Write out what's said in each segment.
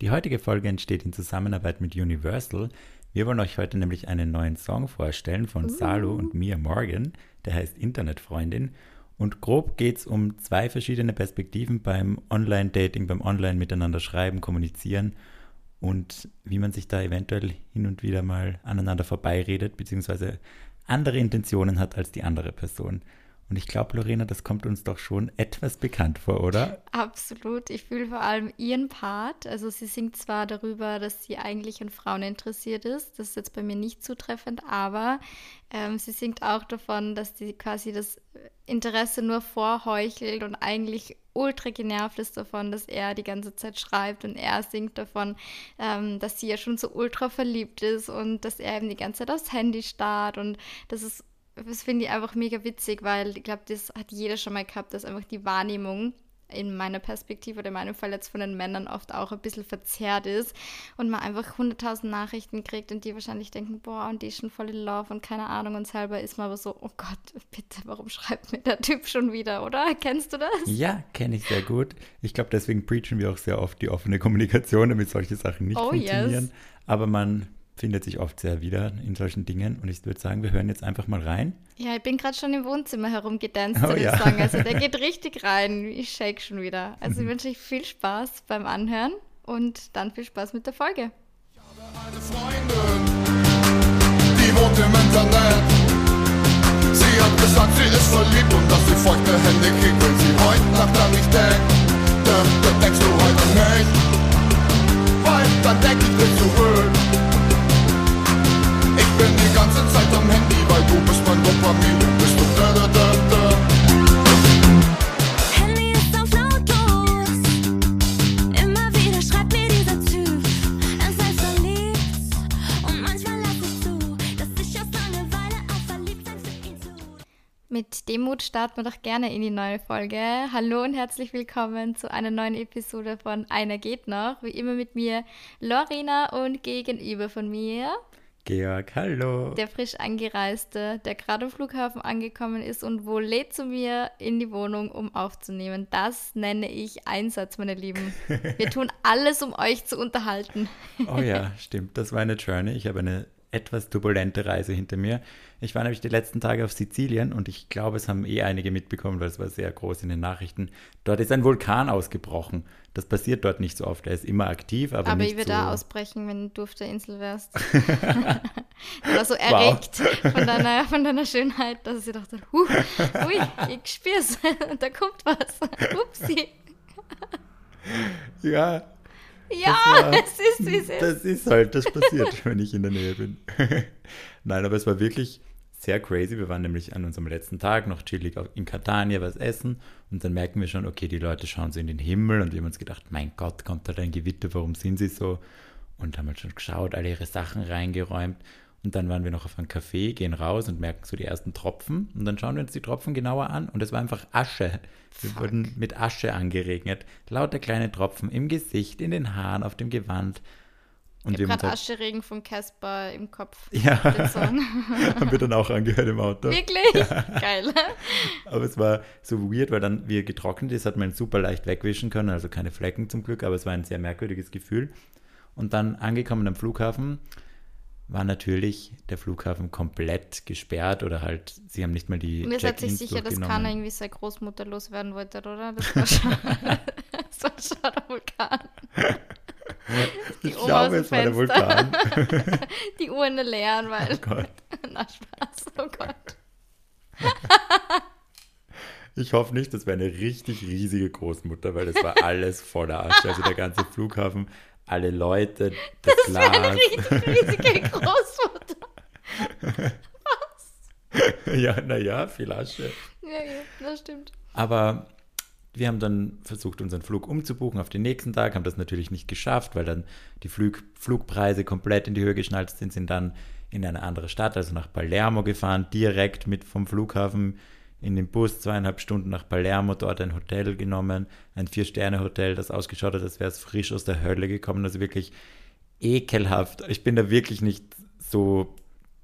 Die heutige Folge entsteht in Zusammenarbeit mit Universal. Wir wollen euch heute nämlich einen neuen Song vorstellen von uh. Salo und Mia Morgan. Der heißt Internetfreundin. Und grob geht es um zwei verschiedene Perspektiven beim Online-Dating, beim Online-Miteinander schreiben, kommunizieren und wie man sich da eventuell hin und wieder mal aneinander vorbeiredet, beziehungsweise andere Intentionen hat als die andere Person. Und ich glaube, Lorena, das kommt uns doch schon etwas bekannt vor, oder? Absolut. Ich fühle vor allem ihren Part. Also sie singt zwar darüber, dass sie eigentlich an Frauen interessiert ist. Das ist jetzt bei mir nicht zutreffend, aber ähm, sie singt auch davon, dass sie quasi das Interesse nur vorheuchelt und eigentlich ultra genervt ist davon, dass er die ganze Zeit schreibt und er singt davon, ähm, dass sie ja schon so ultra verliebt ist und dass er eben die ganze Zeit aufs Handy starrt und das ist das finde ich einfach mega witzig, weil ich glaube, das hat jeder schon mal gehabt, dass einfach die Wahrnehmung in meiner Perspektive oder in meinem Fall jetzt von den Männern oft auch ein bisschen verzerrt ist und man einfach hunderttausend Nachrichten kriegt und die wahrscheinlich denken, boah, und die ist schon voll in Love und keine Ahnung und selber ist man aber so, oh Gott, bitte, warum schreibt mir der Typ schon wieder, oder? Kennst du das? Ja, kenne ich sehr gut. Ich glaube, deswegen preachen wir auch sehr oft die offene Kommunikation, damit solche Sachen nicht oh, funktionieren. Yes. Aber man findet sich oft sehr wieder in solchen Dingen. Und ich würde sagen, wir hören jetzt einfach mal rein. Ja, ich bin gerade schon im Wohnzimmer herumgedanzt, oh, ja. sagen. Also der geht richtig rein. Ich shake schon wieder. Also mhm. ich wünsche euch viel Spaß beim Anhören und dann viel Spaß mit der Folge. Ich habe eine Freundin, die wohnt im Internet. Sie hat gesagt, sie ist verliebt und dass sie feuchte Hände kriegt, wenn sie heute Nacht an mich denkt. Dann, dann denkst du heute nicht, weil dann denk ich nicht zurück bin die ganze Zeit am Handy, weil du bist mein Dopamin, du bist du da da da da. Handy ist auf lautlos, immer wieder schreibt mir dieser Typ, er sei verliebt und manchmal lass ich zu, dass ich aus Langeweile auch verliebt sein für ihn zu. Mit Demut starten wir doch gerne in die neue Folge. Hallo und herzlich willkommen zu einer neuen Episode von Einer geht noch. Wie immer mit mir Lorena und gegenüber von mir Georg, hallo. Der frisch angereiste, der gerade am Flughafen angekommen ist und wohl lädt zu mir in die Wohnung, um aufzunehmen. Das nenne ich Einsatz, meine Lieben. Wir tun alles, um euch zu unterhalten. Oh ja, stimmt. Das war eine Journey. Ich habe eine etwas turbulente Reise hinter mir. Ich war nämlich die letzten Tage auf Sizilien und ich glaube, es haben eh einige mitbekommen, weil es war sehr groß in den Nachrichten. Dort ist ein Vulkan ausgebrochen. Das passiert dort nicht so oft. Er ist immer aktiv, aber, aber nicht ich würde so da ausbrechen, wenn du auf der Insel wärst. ich war so erregt wow. von, deiner, von deiner Schönheit, dass ich dachte, huh, ui, ich spür's, da kommt was. Upsi. Ja, ja, war, es ist, wie es ist. Das ist halt, das passiert, wenn ich in der Nähe bin. Nein, aber es war wirklich sehr crazy. Wir waren nämlich an unserem letzten Tag noch chillig in Catania was essen und dann merken wir schon, okay, die Leute schauen so in den Himmel und wir haben uns gedacht, mein Gott, kommt da ein Gewitter, warum sind sie so? Und haben halt schon geschaut, alle ihre Sachen reingeräumt und dann waren wir noch auf einem Café, gehen raus und merken so die ersten Tropfen. Und dann schauen wir uns die Tropfen genauer an und es war einfach Asche. Wir Fuck. wurden mit Asche angeregnet. Lauter kleine Tropfen im Gesicht, in den Haaren, auf dem Gewand. Und ich habe gerade halt, Ascheregen von Casper im Kopf. Ja, haben wir dann auch angehört im Auto. Wirklich? Ja. Geil. Aber es war so weird, weil dann, wie er getrocknet ist, hat man super leicht wegwischen können, also keine Flecken zum Glück, aber es war ein sehr merkwürdiges Gefühl. Und dann angekommen am Flughafen, war natürlich der Flughafen komplett gesperrt oder halt, sie haben nicht mal die Und ihr seid sich sicher, dass keiner irgendwie seine Großmutter loswerden wollte, oder? Das war schon, das war schon der Vulkan. Die ich glaube, es war der Vulkan. die Urne leeren, weil... Oh Gott. Na, Spaß, oh Gott. Ich hoffe nicht, das wäre eine richtig riesige Großmutter, weil das war alles voller Asche. Also der ganze Flughafen alle Leute, das, das Glas. Das ist eine riesige Großmutter. Was? ja, naja, viel Asche. Ja, ja, das stimmt. Aber wir haben dann versucht, unseren Flug umzubuchen auf den nächsten Tag, haben das natürlich nicht geschafft, weil dann die Flug, Flugpreise komplett in die Höhe geschnallt sind, sind dann in eine andere Stadt, also nach Palermo gefahren, direkt mit vom Flughafen in den Bus zweieinhalb Stunden nach Palermo, dort ein Hotel genommen, ein Vier-Sterne-Hotel, das ausgeschaut hat, als wäre es frisch aus der Hölle gekommen, also wirklich ekelhaft. Ich bin da wirklich nicht so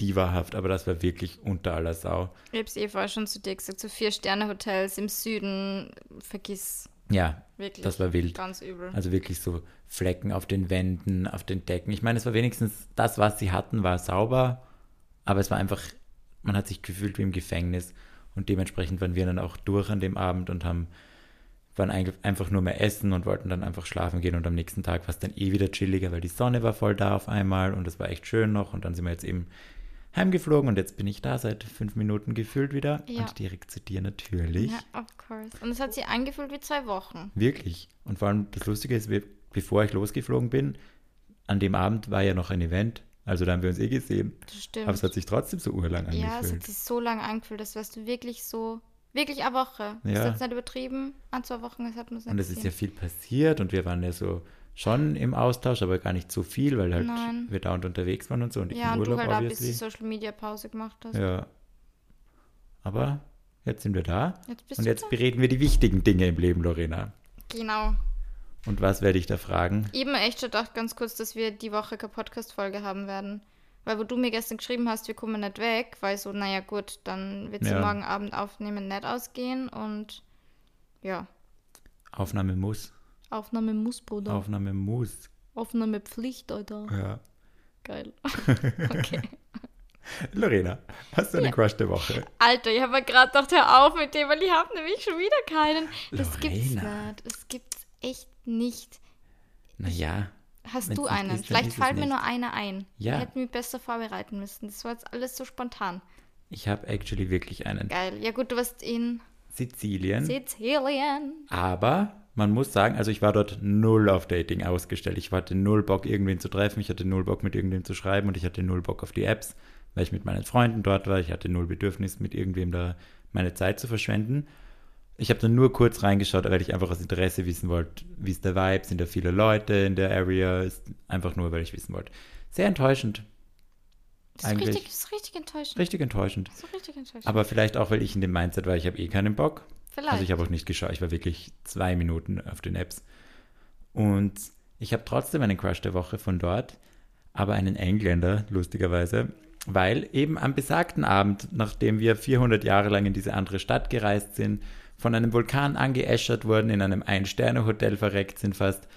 divahaft, aber das war wirklich unter aller Sau. Ich habe es eh vorher schon zu dir gesagt, so Vier-Sterne-Hotels im Süden, vergiss. Ja, Wirklich. das war wild. Ganz übel. Also wirklich so Flecken auf den Wänden, auf den Decken. Ich meine, es war wenigstens das, was sie hatten, war sauber, aber es war einfach, man hat sich gefühlt wie im Gefängnis und dementsprechend waren wir dann auch durch an dem Abend und haben waren einfach nur mehr essen und wollten dann einfach schlafen gehen und am nächsten Tag war es dann eh wieder chilliger, weil die Sonne war voll da auf einmal und es war echt schön noch und dann sind wir jetzt eben heimgeflogen und jetzt bin ich da seit fünf Minuten gefühlt wieder Ja. und direkt zu dir natürlich. Ja, of course. Und es hat sich angefühlt wie zwei Wochen. Wirklich. Und vor allem das Lustige ist, bevor ich losgeflogen bin, an dem Abend war ja noch ein Event. Also da haben wir uns eh gesehen. Das stimmt. Aber es hat sich trotzdem so urlang ja, es angefühlt. hat sich so lange angefühlt, als wärst du wirklich so, wirklich eine Woche. Das Ja. ist jetzt nicht übertrieben. An zwei Wochen, das hat man und es ist ja viel passiert und wir waren ja so schon im Austausch, aber gar nicht so viel, weil halt Nein. wir dauernd unterwegs waren und so und ich Ja, und Urlaub du halt auch bis die Social Media Pause gemacht hast. Ja. Aber jetzt sind wir da Jetzt bist und jetzt da. bereden wir die wichtigen Dinge im Leben, Lorena. Genau. Und was werde ich da fragen? Eben echt schon gedacht, ganz kurz, dass wir die Woche keine Podcast-Folge haben werden. Weil wo du mir gestern geschrieben hast, wir kommen nicht weg, weil so, naja gut, dann wird sie Ja. morgen Abend aufnehmen nicht ausgehen und ja, Aufnahme muss. Aufnahme muss, Bruder. Aufnahme muss. Aufnahme Pflicht, Alter. Ja. Geil. okay. Lorena, hast du einen Ja. Crush der Woche? Alter, ich habe mir gerade gedacht, hör auf mit dem, weil ich habe nämlich schon wieder keinen. Das gibt's Lorena. nicht. Das gibt's echt nicht. Naja, Hast Wenn's du einen? ist, Vielleicht fällt mir nur einer ein. Ja. Wir hätten mich besser vorbereiten müssen. Das war jetzt alles so spontan. ich habe actually wirklich einen. Geil. Ja gut, du warst in Sizilien. Sizilien. Aber man muss sagen, also ich war dort null auf Dating ausgestellt. Ich hatte null Bock, irgendwen zu treffen. Ich hatte null Bock, mit irgendwem zu schreiben und ich hatte null Bock auf die Apps, weil ich mit meinen Freunden dort war. Ich hatte null Bedürfnis, mit irgendwem da meine Zeit zu verschwenden. Ich habe dann nur kurz reingeschaut, weil ich einfach aus Interesse wissen wollte, wie ist der Vibe, sind da viele Leute in der Area, ist einfach nur, weil ich wissen wollte. Sehr enttäuschend, Das ist richtig, das ist richtig enttäuschend. richtig enttäuschend. Das ist richtig enttäuschend. Aber vielleicht auch, weil ich in dem Mindset war, ich habe eh keinen Bock. Vielleicht. Also ich habe auch nicht geschaut, ich war wirklich zwei Minuten auf den Apps. Und ich habe trotzdem einen Crush der Woche von dort, aber einen Engländer, lustigerweise, weil eben am besagten Abend, nachdem wir 400 Jahre lang in diese andere Stadt gereist sind, von einem Vulkan angeäschert wurden, in einem Ein-Sterne-Hotel verreckt sind fast,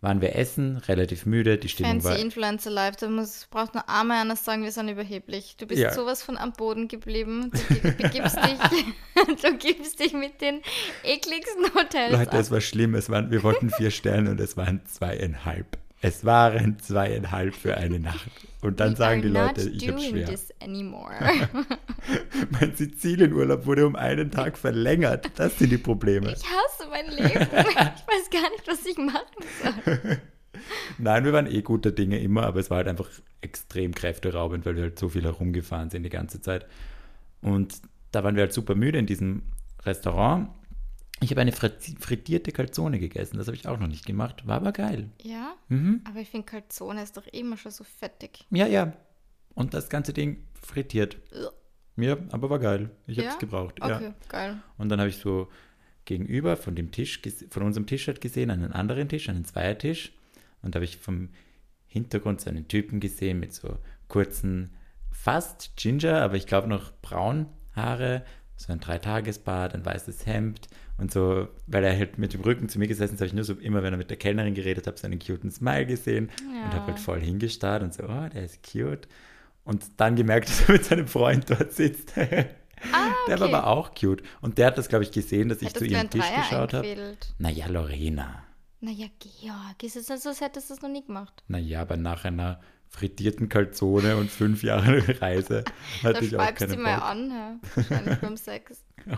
waren wir essen, relativ müde, die Stimmung Fancy war... Influencer Live, da muss, braucht nur einmal einer sagen, wir sind überheblich. Du bist Ja. sowas von am Boden geblieben. Du ge- begibst dich, du gibst dich mit den ekligsten Hotels Leute, ab. es war schlimm. Es waren, wir wollten vier Sterne und es waren zweieinhalb. Es waren zweieinhalb für eine Nacht. Und dann We sagen die Leute, ich habe schwer. this anymore. Mein Sizilienurlaub wurde um einen Tag verlängert. Das sind die Probleme. Ich hasse mein Leben. Ich weiß gar nicht, was ich machen soll. Nein, wir waren eh guter Dinge immer, aber es war halt einfach extrem kräfteraubend, weil wir halt so viel herumgefahren sind die ganze Zeit. Und da waren wir halt super müde in diesem Restaurant. Ich habe eine frit- frittierte Calzone gegessen. Das habe ich auch noch nicht gemacht. War aber geil. Ja, Mhm. aber ich finde Calzone ist doch immer schon so fettig. Ja, ja. Und das ganze Ding frittiert. Ja, aber war geil. Ich habe Ja? es gebraucht. Okay, Ja. geil. Und dann habe ich so gegenüber von dem Tisch, von unserem Tisch halt gesehen, einen anderen Tisch, einen Zweiertisch. Und da habe ich vom Hintergrund so einen Typen gesehen mit so kurzen, fast Ginger, aber ich glaube noch braun Haare, so ein Dreitagesbart, ein weißes Hemd und so, weil er halt mit dem Rücken zu mir gesessen ist, habe ich nur so immer, wenn er mit der Kellnerin geredet hat, so einen cuten Smile gesehen und habe halt Ja. voll hingestarrt und so, oh, der ist cute. Und dann gemerkt, dass er mit seinem Freund dort sitzt. Der war okay. aber auch cute. Und der hat das, glaube ich, gesehen, dass ich Hättest zu ihrem Tisch Dreier geschaut habe. Naja, Lorena. Naja, Georg, ist es also, als hättest du das noch nie gemacht? Naja, aber nach einer frittierten Calzone und fünf Jahre Reise Da hatte ich auch schreibst du mal Bock. an, ja. wahrscheinlich beim Sex.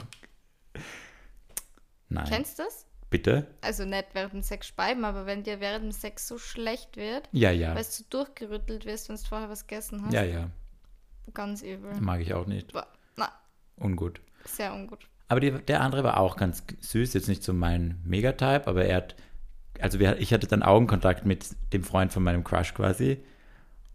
Nein, Kennst du das? bitte? Also nicht während dem Sex speiben, aber wenn dir während dem Sex so schlecht wird, Ja, ja. weil du durchgerüttelt wirst, wenn du vorher was gegessen hast. Ja, ja. Ganz übel. Mag ich auch nicht. Boah, Na, Ungut. sehr ungut. Aber die, der andere war auch ganz süß, jetzt nicht so mein Megatype, aber er hat, also wir, ich hatte dann Augenkontakt mit dem Freund von meinem Crush quasi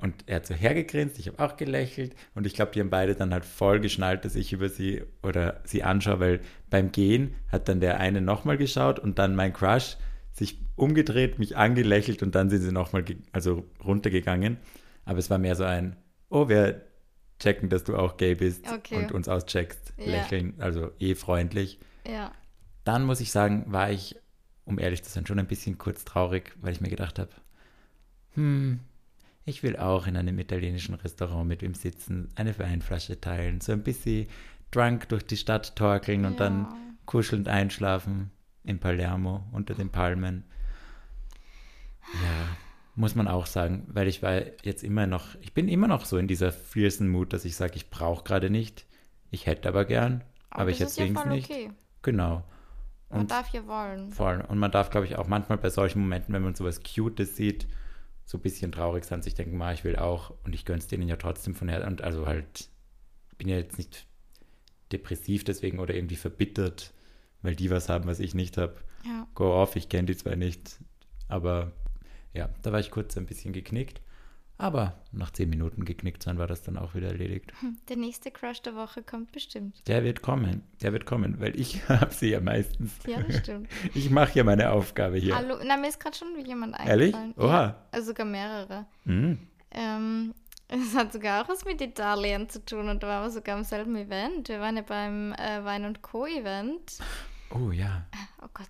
und er hat so hergegrinst, ich habe auch gelächelt und ich glaube, die haben beide dann halt voll geschnallt, dass ich über sie oder sie anschaue, weil beim Gehen hat dann der eine nochmal geschaut und dann mein Crush sich umgedreht, mich angelächelt und dann sind sie nochmal also runtergegangen. Aber es war mehr so ein, oh, wir checken, dass du auch gay bist Okay. und uns auscheckst, Ja. lächeln, also eh freundlich. Ja. Dann muss ich sagen, war ich um ehrlich zu sein, schon ein bisschen kurz traurig, weil ich mir gedacht habe, hm, ich will auch in einem italienischen Restaurant mit ihm sitzen, eine Weinflasche teilen, so ein bisschen drunk durch die Stadt torkeln und Ja. dann kuschelnd einschlafen in Palermo unter den Palmen. Ja, muss man auch sagen, weil ich war jetzt immer noch, ich bin immer noch so in dieser fiercen Mut, dass ich sage, ich brauche gerade nicht, ich hätte aber gern, aber, ich das ist ja nicht. okay. Genau. Man Und darf ja wollen. Voll. Und man darf, glaube ich, auch manchmal bei solchen Momenten, wenn man sowas Cutes sieht, so ein bisschen traurig sein, sich denken, ma, ich will auch und ich gönn's denen ja trotzdem von her. Und also halt, bin ja jetzt nicht depressiv deswegen oder irgendwie verbittert, weil die was haben, was ich nicht habe. Ja. Go off, ich kenne die zwar nicht, aber ja, da war ich kurz ein bisschen geknickt. Aber nach zehn Minuten geknickt sein war das dann auch wieder erledigt. Hm, Der nächste Crush der Woche kommt bestimmt. Der wird kommen, der wird kommen, weil ich habe sie ja meistens. Ja, das stimmt. Ich mache ja meine Aufgabe hier. Hallo, na, mir ist gerade schon jemand Ehrlich? eingefallen. Oha. Ja, also sogar mehrere. Mhm. Ähm, es hat sogar auch was mit Italien zu tun und da waren wir sogar am selben Event. Wir waren ja beim äh, Wein und Co. Event. Oh ja. Oh Gott,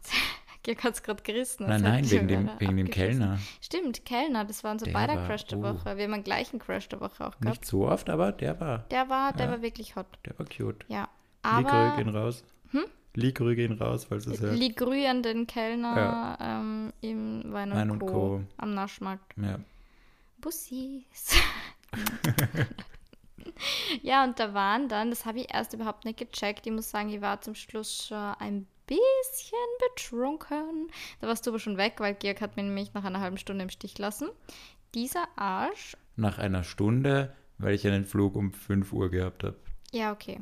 Georg hat es gerade gerissen. Nein, nein, wegen dem, wegen dem. Kellner. Stimmt, Kellner, das war unser Der beider war- Crush der oh. Woche. Wir haben einen gleichen Crush der Woche auch gehabt. Nicht so oft, aber der war, Der war, der Ja. war wirklich hot. der war cute. Ja. Ligrü Aber gehen raus. Hm? Ligrü gehen raus, falls es hört. ligrüenden Kellner ähm, im Wein und, Wein und Co. Co. am Naschmarkt. Ja. Bussis. ja, und da waren dann, das habe ich erst überhaupt nicht gecheckt. Ich muss sagen, ich war zum Schluss schon ein bisschen betrunken. Da warst du aber schon weg, weil Georg hat mich nämlich nach einer halben Stunde im Stich lassen. Dieser Arsch. Nach einer Stunde, weil ich einen Flug um 5 Uhr gehabt habe. Ja, okay.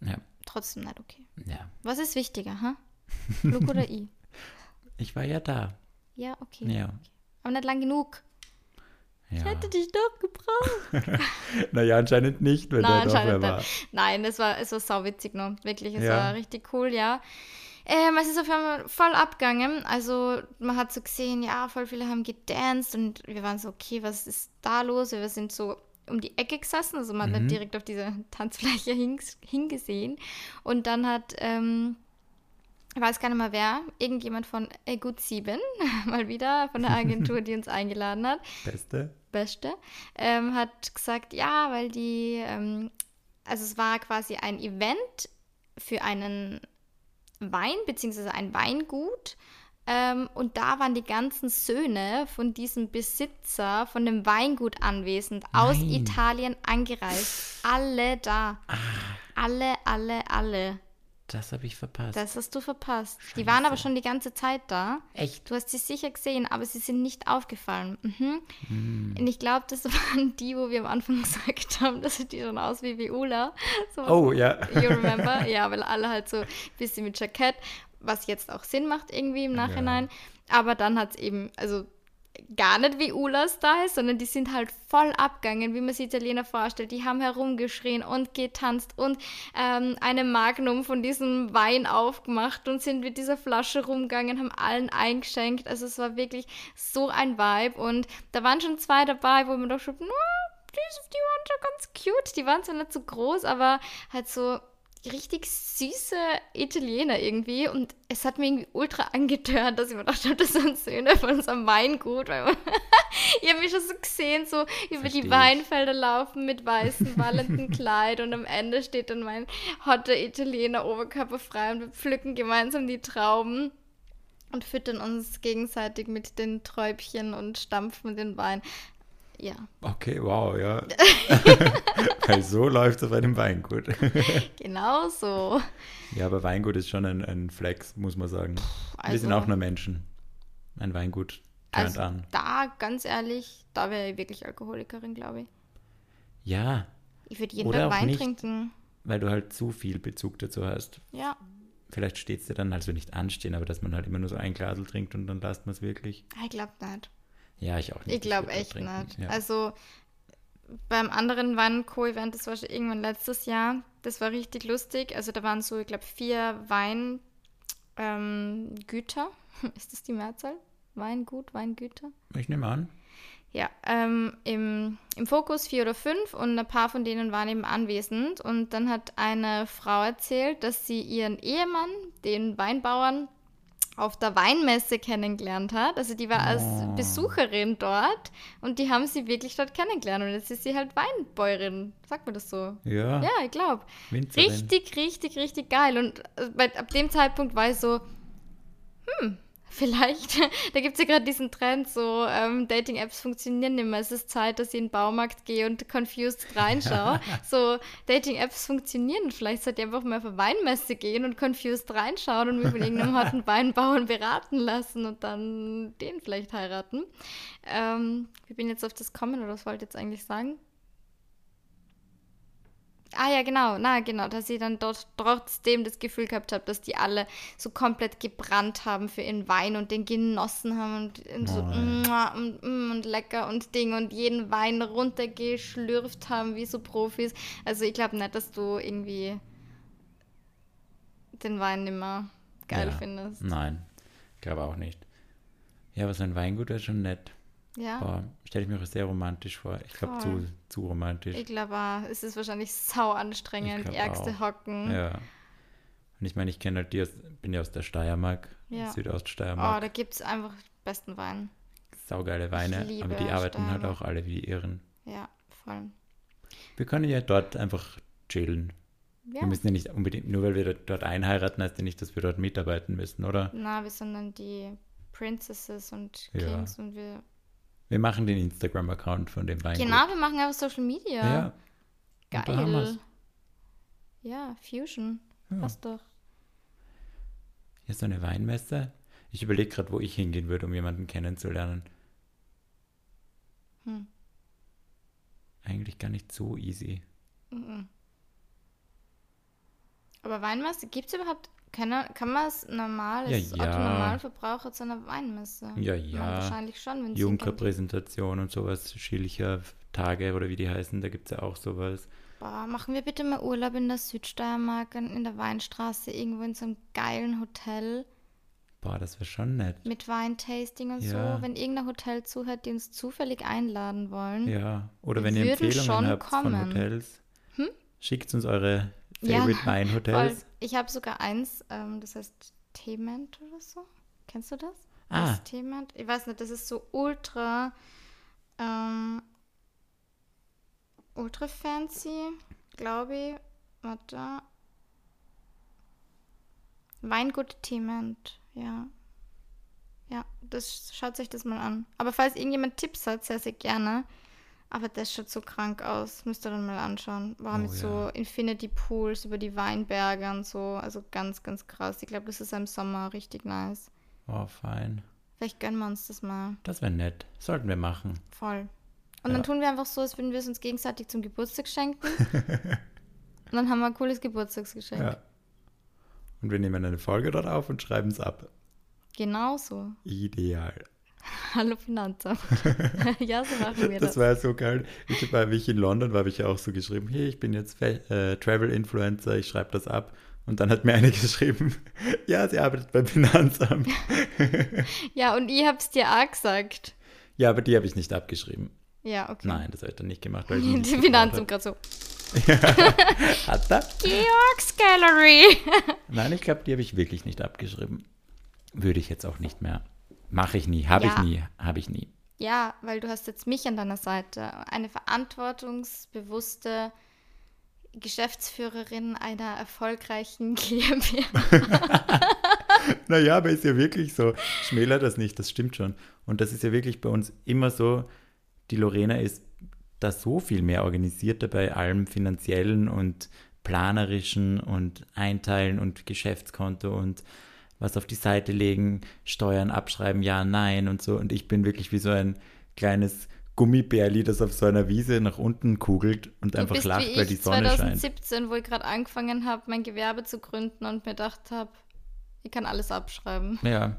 Ja. Trotzdem nicht okay. ja. Was ist wichtiger, ha? Flug oder I? Ich war ja da. Ja, okay. Ja. Aber nicht lang genug. Ich ja. hätte dich doch gebraucht. Naja, anscheinend nicht, wenn Nein, der doch war. Nein, es war, es war sauwitzig noch. Wirklich, es Ja. war richtig cool, ja. Ähm, es ist auf einmal voll abgegangen. Also man hat so gesehen, ja, voll viele haben gedanced und wir waren so, okay, was ist da los? Wir sind so um die Ecke gesessen, also man Mhm. hat direkt auf diese Tanzfläche hingesehen. Und dann hat, ähm, ich weiß gar nicht mehr wer, irgendjemand von äh, Gut 7, mal wieder von der Agentur, die uns eingeladen hat, Beste. Beste, ähm, hat gesagt, ja, weil die, ähm, also es war quasi ein Event für einen Wein, beziehungsweise ein Weingut. Ähm, und da waren die ganzen Söhne von diesem Besitzer von dem Weingut anwesend, aus Nein. Italien angereist. Alle da. Alle, alle, alle. Das habe ich verpasst. Das hast du verpasst. Die waren aber Scheiße. schon die ganze Zeit da. Echt? Du hast sie sicher gesehen, aber sie sind nicht aufgefallen. Mhm. Hm. Und ich glaube, das waren die, wo wir am Anfang gesagt haben, dass die schon aus wie Viola. So, Oh, ja. You remember? ja, weil alle halt so ein bisschen mit Jackett, was jetzt auch Sinn macht irgendwie im Nachhinein. Aber dann hat es eben, also gar nicht wie Ula-Style, sondern die sind halt voll abgegangen, wie man sich Italiener vorstellt. Die haben herumgeschrien und getanzt und ähm, eine Magnum von diesem Wein aufgemacht und sind mit dieser Flasche rumgegangen, haben allen eingeschenkt. Also es war wirklich so ein Vibe und da waren schon zwei dabei, wo man doch schon, no, die, die waren schon ganz cute. Die waren zwar nicht so groß, aber halt so richtig süße Italiener irgendwie und es hat mir irgendwie ultra angetört, dass ich mir gedacht habe, das sind Söhne von unserem Weingut, weil man ich habe mich schon so gesehen, so über Versteh die. Weinfelder laufen mit weißem, wallendem Kleid und am Ende steht dann mein hotter Italiener oberkörperfrei und wir pflücken gemeinsam die Trauben und füttern uns gegenseitig mit den Träubchen und stampfen den Wein. Ja, Okay, wow, ja. Weil so läuft es auf einem Weingut. genau so. ja, aber Weingut ist schon ein, ein Flex, muss man sagen. Wir sind Also- auch nur Menschen. Ein Weingut turnt Also an. da, ganz ehrlich, da wäre ich wirklich Alkoholikerin, glaube ich. Ja, Ich würde jeden Oder Tag Wein nicht. trinken. weil du halt zu viel Bezug dazu hast. Ja, Vielleicht steht es dir dann also nicht anstehen, aber dass man halt immer nur so ein Glasel trinkt und dann lasst man es wirklich. ich glaube nicht. Ja, ich auch nicht. Ich glaube echt trinken, nicht. Ja. Also beim anderen Wein Co Event, das war schon irgendwann letztes Jahr, das war richtig lustig. Also da waren so, ich glaube, vier Weingüter. Ähm. Ist das die Mehrzahl? Weingut, Weingüter? ich nehme an. Ja, ähm, im, im Fokus vier oder fünf und ein paar von denen waren eben anwesend. Und dann hat eine Frau erzählt, dass sie ihren Ehemann, den Weinbauern, auf der Weinmesse kennengelernt hat. Also die war als Oh. Besucherin dort und die haben sie wirklich dort kennengelernt. Und jetzt ist sie halt Weinbäuerin. Sagt man das so? Ja, Ja, ich glaube. Richtig, richtig, richtig geil. Und äh, ab dem Zeitpunkt war ich so, hm, vielleicht, da gibt es ja gerade diesen Trend, so ähm, Dating-Apps funktionieren nicht mehr. Es ist Zeit, dass ich in den Baumarkt gehe und confused reinschaue. so, Dating-Apps funktionieren. Vielleicht sollte ich einfach mal auf eine Weinmesse gehen und confused reinschauen und mich von irgendeinem harten Weinbauern beraten lassen und dann den vielleicht heiraten. Ähm, wie bin jetzt auf das kommen oder was wollte ich jetzt eigentlich sagen? Ah ja, genau, na genau, dass ich dann dort trotzdem das Gefühl gehabt habe, dass die alle so komplett gebrannt haben für ihren Wein und den genossen haben und, und so und, mm, und lecker und Ding und jeden Wein runtergeschlürft haben wie so Profis. Also ich glaube nicht, dass du irgendwie den Wein immer geil Ja. findest. Nein, glaube auch nicht. Ja, aber so ein Weingut wäre schon nett. Ja, Boah, stelle ich mir auch sehr romantisch vor. Ich glaube, zu, zu romantisch. ich glaube es ist wahrscheinlich sau anstrengend, ärgste auch. Hocken. Ja. Und ich meine, ich kenne halt die aus, bin ja aus der Steiermark, Ja. Oh, Südoststeiermark. da gibt es einfach besten Wein. Saugeile Weine, aber die arbeiten halt Steiermark. auch alle wie Irren. Ja, voll. Wir können ja dort einfach chillen. Ja. Wir müssen ja nicht unbedingt, nur weil wir dort- einheiraten, heißt ja nicht, dass wir dort mitarbeiten müssen, oder? Na, wir sind dann die Princesses und Ja. Kings und wir. Wir machen den Instagram-Account von dem Weingut. Genau, wir machen einfach Social Media. Ja. Geil. Ja, Fusion. Ja. Passt doch. Hier ist so eine Weinmesse. Ich überlege gerade, wo ich hingehen würde, um jemanden kennenzulernen. Hm. Eigentlich gar nicht so easy. Mhm. Aber Weinmesse, gibt es überhaupt keine, kann man es normal, Ja, als ja. Autonormalverbraucher zu einer Weinmesse? Ja, Man, ja. wahrscheinlich schon, wenn es Jugendrepräsentation und sowas, Schilcher Tage oder wie die heißen, da gibt es ja auch sowas. Boah, machen wir bitte mal Urlaub in der Südsteiermark, in der Weinstraße, irgendwo in so einem geilen Hotel Boah, das wäre schon nett. mit Weintasting und Ja. so. Wenn irgendein Hotel zuhört, die uns zufällig einladen wollen. Ja, oder wenn ihr Empfehlungen schon habt von kommen. Hotels, Hm? schickt uns eure Ja, Favorite Voll. Weinhotels. Ich habe sogar eins, ähm, das heißt Teement oder so. Kennst du das? Ah. Das Teement? Ich weiß nicht, das ist so ultra, ähm, ultra fancy, glaube ich. Warte. Weingut Tement, ja. Ja, das schaut sich das mal an. Aber falls irgendjemand Tipps hat, sehr, sehr gerne. Aber das schaut so krank aus. Müsst ihr dann mal anschauen. War Oh mit ja. so Infinity Pools über die Weinberge und so. Also ganz, ganz krass. Ich glaube, das ist im Sommer richtig nice. Oh, fein. Vielleicht gönnen wir uns das mal. Das wäre nett. Sollten wir machen. Voll. Und Ja. dann tun wir einfach so, als würden wir es uns gegenseitig zum Geburtstag schenken. und dann haben wir ein cooles Geburtstagsgeschenk. Ja. Und wir nehmen eine Folge dort auf und schreiben es ab. Genau so. Ideal. Hallo Finanzamt. ja, so machen wir Das das. war ja so geil. Ich war, wie ich in London war, habe ich ja auch so geschrieben, hey, ich bin jetzt äh, Travel-Influencer, ich schreibe das ab. Und dann hat mir eine geschrieben, ja, sie arbeitet beim Finanzamt. Ja, und ich hab's dir auch gesagt. Ja, aber die habe ich nicht abgeschrieben. Ja, okay. Nein, das habe ich dann nicht gemacht, weil ich Die Finanzamt gerade so. habe. Hat er? Georgs Gallery. Nein, ich glaube, die habe ich wirklich nicht abgeschrieben. Würde ich jetzt auch nicht mehr. Mache ich nie, habe ich Ja. nie, habe ich nie. Ja, weil du hast jetzt mich an deiner Seite. Eine verantwortungsbewusste Geschäftsführerin einer erfolgreichen GmbH. Naja, aber ist ja wirklich so. Schmäler das nicht, das stimmt schon. Und das ist ja wirklich bei uns immer so. Die Lorena ist da so viel mehr organisiert bei allem finanziellen und planerischen und Einteilen und Geschäftskonto und was auf die Seite legen, Steuern abschreiben, ja, nein und so. Und ich bin wirklich wie so ein kleines Gummibärli, das auf so einer Wiese nach unten kugelt und Du einfach lacht, weil die Sonne scheint. 2017, wo ich gerade angefangen habe, mein Gewerbe zu gründen und mir gedacht habe, ich kann alles abschreiben. Ja.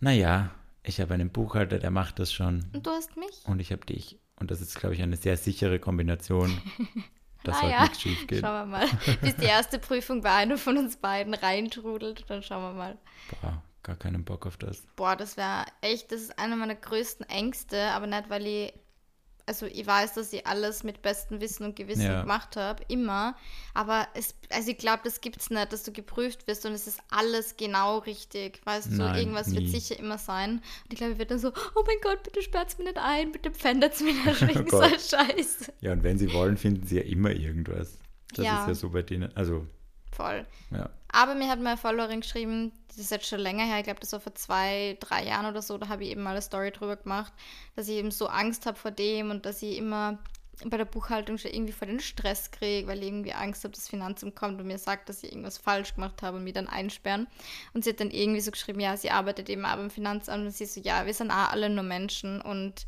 Naja, ich habe einen Buchhalter, der macht das schon. Und du hast mich. Und ich habe dich. Und das ist, glaube ich, eine sehr sichere Kombination, dass Ah heute ja, nichts schief geht. schauen wir mal. Bis die erste Prüfung bei einer von uns beiden reintrudelt, dann schauen wir mal. Boah, gar keinen Bock auf das. Boah, das wäre echt, das ist einer meiner größten Ängste, aber nicht, weil ich, also ich weiß, dass ich alles mit bestem Wissen und Gewissen Ja. gemacht habe, immer. Aber es, also ich glaube, das gibt es nicht, dass du geprüft wirst und es ist alles genau richtig. Weißt du, Nein, irgendwas wird nie. sicher immer sein. Und ich glaube, ich werde dann so, oh mein Gott, bitte sperrt's mir nicht ein, bitte pfändet's mir nicht wegen so Gott. Scheiß. Ja, und wenn sie wollen, finden sie ja immer irgendwas. Das Ja. ist ja so bei denen. Also, Voll. ja. Aber mir hat meine Followerin geschrieben, das ist jetzt schon länger her, ich glaube, das war vor zwei, drei Jahren oder so, da habe ich eben mal eine Story drüber gemacht, dass ich eben so Angst habe vor dem und dass ich immer bei der Buchhaltung schon irgendwie vor den Stress kriege, weil ich irgendwie Angst habe, dass Finanzamt kommt und mir sagt, dass ich irgendwas falsch gemacht habe und mich dann einsperren. Und sie hat dann irgendwie so geschrieben, ja, sie arbeitet eben auch beim Finanzamt und sie so, ja, wir sind auch alle nur Menschen und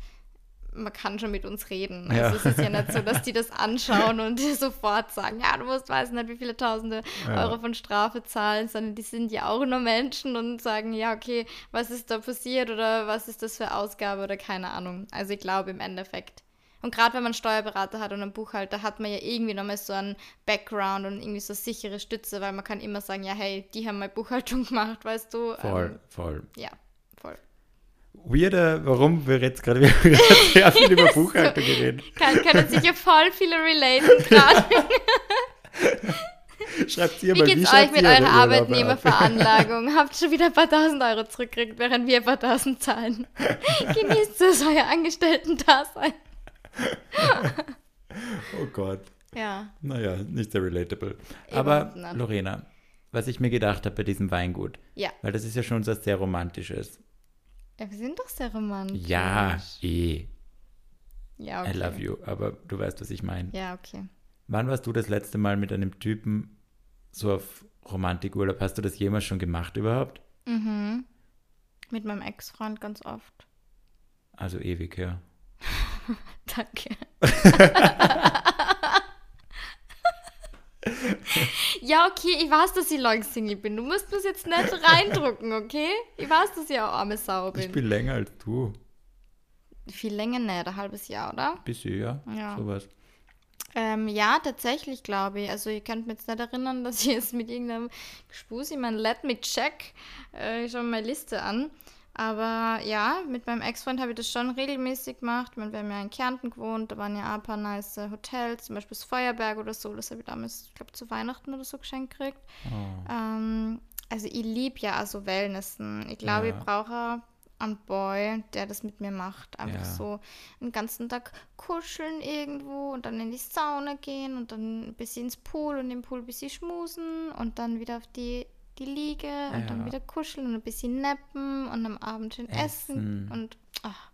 man kann schon mit uns reden. Also Ja. es ist ja nicht so, dass die das anschauen und sofort sagen, ja, du musst weiß nicht, wie viele tausende Ja. Euro von Strafe zahlen, sondern die sind ja auch nur Menschen und sagen, ja, okay, was ist da passiert oder was ist das für Ausgabe oder keine Ahnung. Also ich glaube im Endeffekt. Und gerade wenn man einen Steuerberater hat und einen Buchhalter, hat man ja irgendwie nochmal so einen Background und irgendwie so sichere Stütze, weil man kann immer sagen, ja, hey, die haben mal Buchhaltung gemacht, weißt du. Voll, Ähm, voll. ja. Weirder, warum wir jetzt gerade sehr viel über Buchhaltung geredet. Kann, können sicher voll viele relaten gerade. Schreibt ihr Wie mal, geht's schaut euch mit eurer? Arbeitnehmerveranlagung? Habt schon wieder ein paar tausend Euro zurückgekriegt, während wir ein paar tausend zahlen. Genießt es euer Angestellten-Dasein. Oh Gott. Ja. Naja, nicht sehr relatable. Aber Überhaupt nicht. Lorena, was ich mir gedacht habe bei diesem Weingut, Ja. weil das ist ja schon was sehr Romantisches. Ja. Wir sind doch sehr romantisch. Ja, eh, Ja, okay. I love you, aber du weißt, was ich meine. Ja, okay. Wann warst du das letzte Mal mit einem Typen so auf Romantikurlaub? Hast du das jemals schon gemacht überhaupt? Mhm. Mit meinem Ex-Freund ganz oft. Also ewig, ja. Danke. ja, okay, ich weiß, dass ich lang Single bin. Du musst das jetzt nicht reindrucken, okay? Ich weiß, dass ich auch arme Sau bin. Ich bin länger als du. Viel länger nicht, ein halbes Jahr, oder? Bisschen, ja. Ja. Sowas. Ähm, ja, tatsächlich, glaube ich. Also, ich könnte mich jetzt nicht erinnern, dass ich jetzt mit irgendeinem Gespusi, mein Let Me Check, äh, schon meine Liste an. Aber ja, mit meinem Ex-Freund habe ich das schon regelmäßig gemacht. Wir haben ja in Kärnten gewohnt, da waren ja auch ein paar nice Hotels, zum Beispiel das Feuerberg oder so. Das habe ich damals, ich glaube, zu Weihnachten oder so geschenkt gekriegt. Oh. Ähm, also, ich liebe ja also Wellnessen. Ich glaube, Ja. ich brauche einen Boy, der das mit mir macht. Einfach Ja. so den ganzen Tag kuscheln irgendwo und dann in die Sauna gehen und dann ein bisschen ins Pool und im Pool ein bisschen schmusen und dann wieder auf die, die Liege und dann Ja. wieder kuscheln und ein bisschen nappen und am Abend schön essen, Essen. und ach,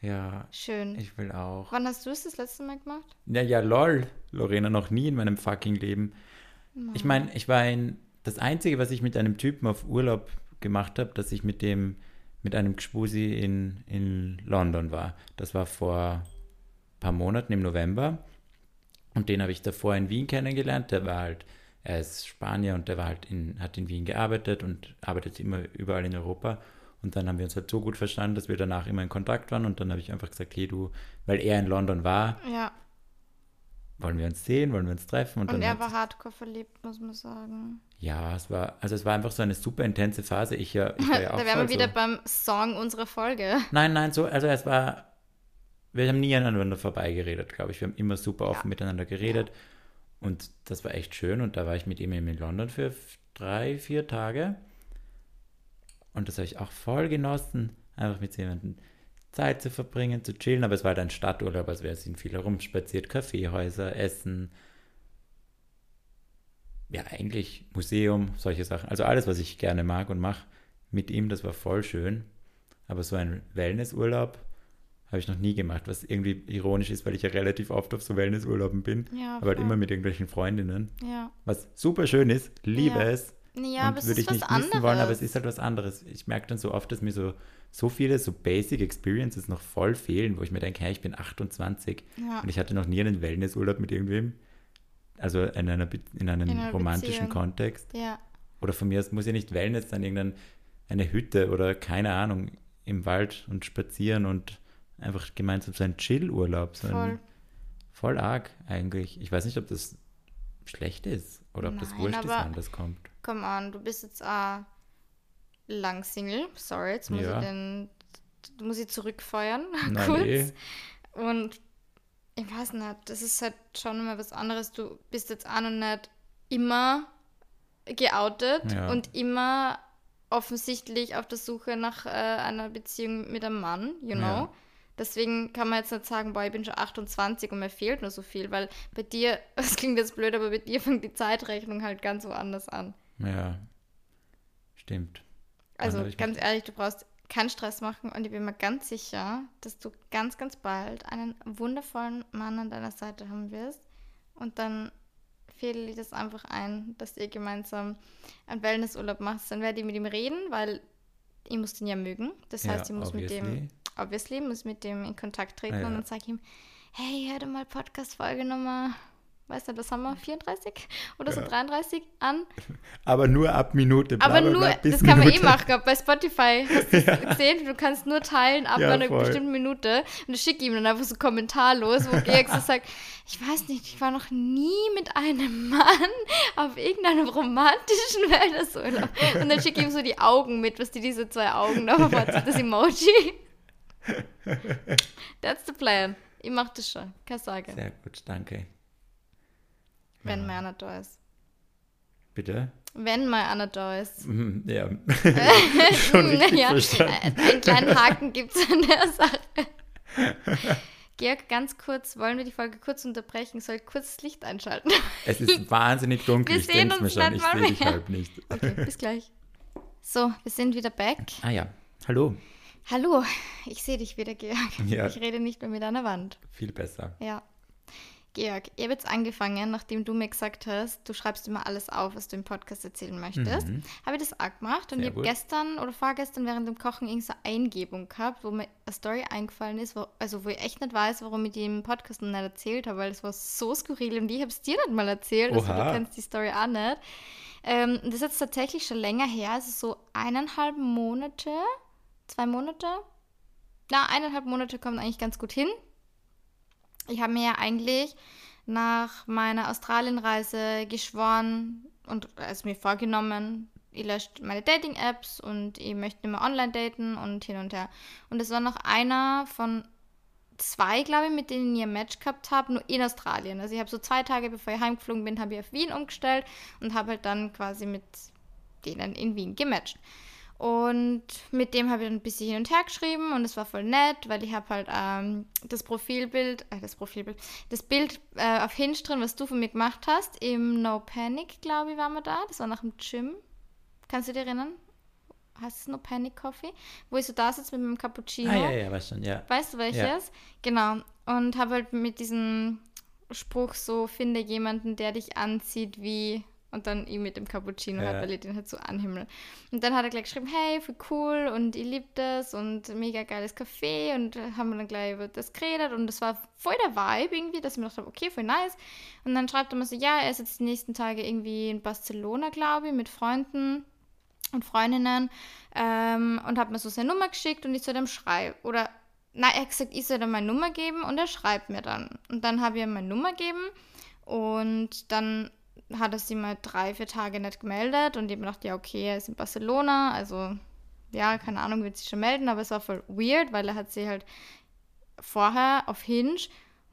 Ja, schön. ich will auch. Wann hast du es das letzte Mal gemacht? Ja, ja, lol. Lorena, noch nie in meinem fucking Leben. Ich meine, ich war in. Das Einzige, was ich mit einem Typen auf Urlaub gemacht habe, dass ich mit dem, mit einem Gspusi in, in London war. Das war vor ein paar Monaten im November. Und den habe ich davor in Wien kennengelernt. Der war halt, er ist Spanier und der war halt in, hat in Wien gearbeitet und arbeitet immer überall in Europa. Und dann haben wir uns halt so gut verstanden, dass wir danach immer in Kontakt waren. Und dann habe ich einfach gesagt, hey du, weil er in London war, Ja, wollen wir uns sehen, wollen wir uns treffen? und dann er war hardcore verliebt, muss man sagen. Ja, es war, also es war einfach so eine super intense Phase. Ich ja, ich war ja auch da wären wir wieder so. beim Song unserer Folge. Nein, nein, so, also es war, wir haben nie aneinander vorbeigeredet, glaube ich. Wir haben immer super offen Ja. miteinander geredet. Und das war echt schön. Und da war ich mit ihm in London für drei, vier Tage. Und das habe ich auch voll genossen, einfach mit jemandem Zeit zu verbringen, zu chillen. Aber es war halt ein Stadturlaub, also wir sind viel herumspaziert, Kaffeehäuser, Essen. Ja, eigentlich Museum, solche Sachen. Also alles, was ich gerne mag und mache mit ihm, das war voll schön. Aber so ein Wellnessurlaub habe ich noch nie gemacht, was irgendwie ironisch ist, weil ich ja relativ oft auf so Wellnessurlauben bin. Ja, aber halt immer mit irgendwelchen Freundinnen. Ja. Was super schön ist, liebe Ja. es. Ja, aber und es würde ist ich was nicht anderes. missen wollen, aber es ist halt was anderes. Ich merke dann so oft, dass mir so, so viele so Basic Experiences noch voll fehlen, wo ich mir denke, hey, ich bin 28 ja. und ich hatte noch nie einen Wellnessurlaub mit irgendwem. Also in, einer, in einem In einer romantischen Beziehung. Kontext. ja, Oder von mir aus muss ja nicht Wellness sein, irgendeine eine Hütte oder keine Ahnung, im Wald und spazieren und einfach gemeinsam so ein Chill-Urlaub. So voll. ein, voll arg eigentlich. Ich weiß nicht, ob das schlecht ist oder ob das Nein, wurscht ist, wann das kommt. Come on, du bist jetzt auch lang Single. Sorry, jetzt muss Ja. ich den, du musst ich zurückfeuern. Nein, kurz. eh. Und ich weiß nicht, das ist halt schon immer was anderes. Du bist jetzt auch noch nicht immer geoutet Ja. und immer offensichtlich auf der Suche nach äh, einer Beziehung mit einem Mann, you know. Ja. Deswegen kann man jetzt nicht sagen, boah, ich bin schon 28 und mir fehlt nur so viel, weil bei dir, das klingt jetzt blöd, aber bei dir fängt die Zeitrechnung halt ganz woanders an. Ja. Stimmt. Also Wandere ich ganz ehrlich, du brauchst keinen Stress machen und ich bin mir ganz sicher, dass du ganz, ganz bald einen wundervollen Mann an deiner Seite haben wirst. Und dann fädel ich das einfach ein, dass ihr gemeinsam einen Wellnessurlaub macht. Dann werde ich mit ihm reden, weil ich muss den ja mögen. Das Ja, heißt, ich muss mit dem, obviously. muss mit dem in Kontakt treten ja. und dann sage ich ihm, hey, hör dir mal Podcast-Folge Nummer, weißt du, was haben wir, 34 oder so Ja. 33 an. Aber nur ab Minute. bla, Aber bla, nur, bla, bis das kann man eh machen. Bei Spotify hast du das gesehen, du kannst nur teilen ab Ja, einer voll. bestimmten Minute. Und ich schicke ihm dann einfach so kommentarlos, wo Georg so sagt, ich weiß nicht, ich war noch nie mit einem Mann auf irgendeinem romantischen Wäldersurlaub. Und dann schicke ich ihm so die Augen mit, was die diese zwei Augen da verpatzt, das Emoji. That's the plan. Ich mach das schon, keine Sorge, Sehr gut, danke. wenn mal einer da ist. Bitte? Wenn mal einer da ist. Ja. Schon richtig ja, verstanden. einen kleinen Haken gibt es an der Sache. Georg, ganz kurz, wollen wir die Folge kurz unterbrechen? Soll ich kurz das Licht einschalten? Es ist wahnsinnig dunkel, Wir ich sehen denke mir uns schon, ich mal sehe dich halb nicht. Okay, bis gleich. So, wir sind wieder back. Ah ja, hallo. Hallo, ich sehe dich wieder, Georg. Ja. Ich rede nicht mehr mit einer Wand. Viel besser. Ja. Georg, ich habe jetzt angefangen, nachdem du mir gesagt hast, du schreibst immer alles auf, was du im Podcast erzählen möchtest. Mhm. Habe ich das auch gemacht und Sehr ich habe gestern oder vorgestern während dem Kochen irgendeine Eingebung gehabt, wo mir eine Story eingefallen ist, wo, also wo ich echt nicht weiß, warum ich die im Podcast noch nicht erzählt habe, weil es war so skurril und ich habe es dir nicht mal erzählt, also du Oha. kennst die Story auch nicht. Ähm, das ist jetzt tatsächlich schon länger her, also so eineinhalb Monate, zwei Monate. Na, eineinhalb Monate kommt eigentlich ganz gut hin. Ich habe mir ja eigentlich nach meiner Australienreise geschworen und also mir vorgenommen, ich lösche meine Dating-Apps und ich möchte mehr online daten und hin und her. Und es war noch einer von zwei, glaube ich, mit denen ich ein Match gehabt habe, nur in Australien. Also ich habe so zwei Tage, bevor ich heimgeflogen bin, habe ich auf Wien umgestellt und habe halt dann quasi mit denen in Wien gematcht. Und mit dem habe ich dann ein bisschen hin und her geschrieben und es war voll nett, weil ich habe halt ähm, das Profilbild, äh, das Profilbild, das Bild äh, auf Hinge drin, was du von mir gemacht hast, im No Panic, glaube ich, waren wir da. Das war nach dem Gym. Kannst du dich erinnern? Heißt es No Panic Coffee? Wo ich so da sitze mit meinem Cappuccino. Ah ja, ja, weiß schon, ja. Weißt du welches? Genau. Und habe halt mit diesem Spruch so, finde jemanden, der dich anzieht wie und dann ihm mit dem Cappuccino Ja. halt, weil ich den halt so anhimmel. Und dann hat er gleich geschrieben, hey, voll cool und ich liebe das und mega geiles Café und haben wir dann gleich über das geredet und das war voll der Vibe irgendwie, dass ich mir gedacht habe, okay, voll nice. Und dann schreibt er mir so, ja, er ist jetzt die nächsten Tage irgendwie in Barcelona, glaube ich, mit Freunden und Freundinnen ähm, und hat mir so seine Nummer geschickt und ich soll ihm schreiben. Oder, nein, er hat gesagt, ich soll ihm meine Nummer geben und er schreibt mir dann. Und dann habe ich ihm meine Nummer gegeben und dann hat er sich mal drei, vier Tage nicht gemeldet und mir gedacht, ja, okay, er ist in Barcelona, also ja, keine Ahnung, wird sich schon melden, aber es war voll weird, weil er hat sich halt vorher auf Hinge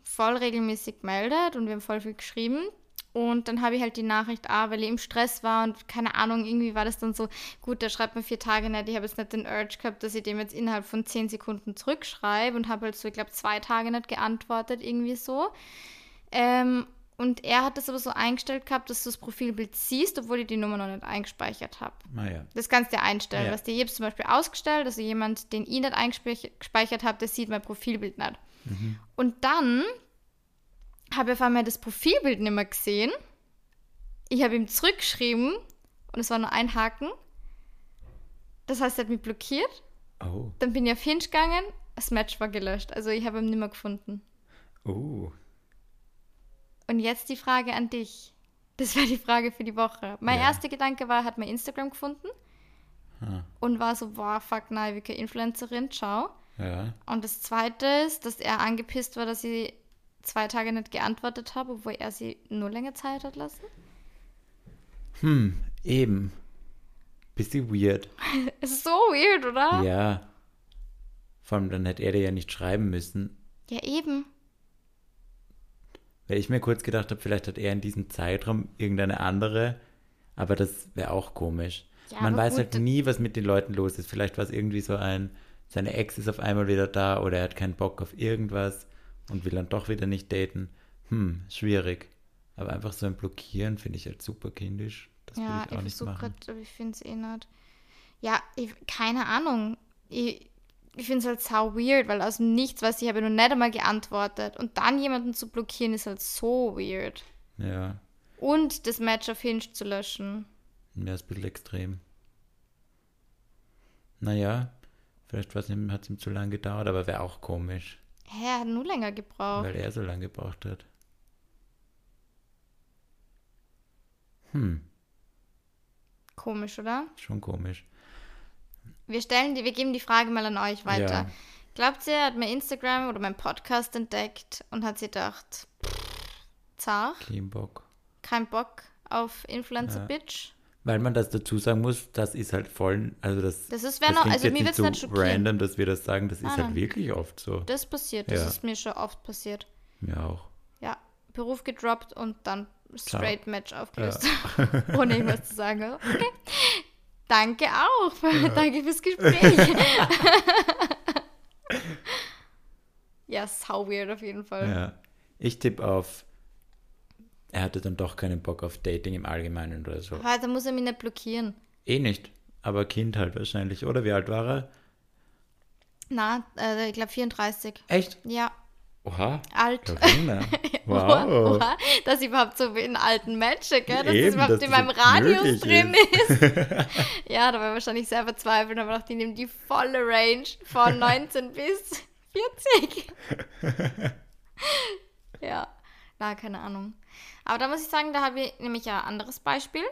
voll regelmäßig gemeldet und wir haben voll viel geschrieben. Und dann habe ich halt die Nachricht, ah, weil ich im Stress war und keine Ahnung, irgendwie war das dann so, gut, der schreibt mir vier Tage nicht, ich habe jetzt nicht den Urge gehabt, dass ich dem jetzt innerhalb von zehn Sekunden zurückschreibe und habe halt so, ich glaube, zwei Tage nicht geantwortet, irgendwie so. Ähm, und er hat das aber so eingestellt gehabt, dass du das Profilbild siehst, obwohl ich die Nummer noch nicht eingespeichert habe. Naja. Das kannst du dir einstellen. Ja. Was dir jetzt zum Beispiel ausgestellt, also jemand, den ich nicht eingespeichert habe, der sieht mein Profilbild nicht. Und dann habe ich auf einmal das Profilbild nicht mehr gesehen. Ich habe ihm zurückgeschrieben und es war nur ein Haken. Das heißt, er hat mich blockiert. Oh. Dann bin ich auf Hinge gegangen, das Match war gelöscht. Also ich habe ihn nicht mehr gefunden. Oh. Und jetzt die Frage an dich. Das wäre die Frage für die Woche. Mein Ja. erster Gedanke war, er hat mein Instagram gefunden Ah. und war so, boah, fuck, nein, wie keine Influencerin, ciao. Ja. Und das zweite ist, dass er angepisst war, dass ich zwei Tage nicht geantwortet habe, obwohl er sie nur länger Zeit hat lassen. Hm, eben. Bisschen weird. Es ist so weird, oder? Ja. Vor allem, dann hätte er dir ja nicht schreiben müssen. Ja, eben. Weil ich mir kurz gedacht habe, vielleicht hat er in diesem Zeitraum irgendeine andere, aber das wäre auch komisch. Ja, Man weiß gut, halt nie, was mit den Leuten los ist. Vielleicht war es irgendwie so ein, seine Ex ist auf einmal wieder da oder er hat keinen Bock auf irgendwas und will dann doch wieder nicht daten. Hm, schwierig. Aber einfach so ein Blockieren finde ich halt super kindisch. Das Ja, will ich ich auch nicht versuche machen. aber ich finde es eh nicht. Ja, ich, keine Ahnung. Ich, ich finde es halt sau weird, weil aus dem Nichts, was ich habe noch nicht einmal geantwortet. Und dann jemanden zu blockieren, ist halt so weird. Ja, Und das Match auf Hinge zu löschen. mir ist ein bisschen extrem. Naja, vielleicht hat es ihm zu lange gedauert, aber wäre auch komisch, Hä, er hat nur länger gebraucht. weil er so lange gebraucht hat. Hm, Komisch, oder? schon komisch. Wir stellen die, wir geben die Frage mal an euch weiter. Ja. Glaubt ihr, er hat mein Instagram oder mein Podcast entdeckt und hat sich gedacht, zart, Kein Bock. kein Bock auf Influencer Ja. Bitch? Weil man das dazu sagen muss, das ist halt voll, also das, Das ist, wenn das auch, klingt also mir wird es so nicht schockieren. random, dass wir das sagen, das ist Nein, halt nein. wirklich oft so. Das passiert, das Ja. ist mir schon oft passiert. Mir auch. Ja, Beruf gedroppt und dann straight Match aufgelöst. Ja. Ohne irgendwas zu sagen. Okay. Danke auch. Danke fürs Gespräch. ja, sau weird auf jeden Fall. Ja. Ich tippe auf, er hatte dann doch keinen Bock auf Dating im Allgemeinen oder so. Aber da muss er mich nicht blockieren. Eh nicht. Aber Kind halt wahrscheinlich, oder? Wie alt war er? Na, äh, ich glaube 34. Echt? Ja, Oha. alt. Wunder. Oha, Wow. oha, dass ich überhaupt so in alten Matches, gell? dass Eben, das überhaupt dass in meinem Radius drin ist. ja, da war ich wahrscheinlich sehr verzweifelt, aber dachte, ich nehme die volle Range von 19 bis 40. ja, na, keine Ahnung. Aber da muss ich sagen, da habe ich nämlich ja ein anderes Beispiel.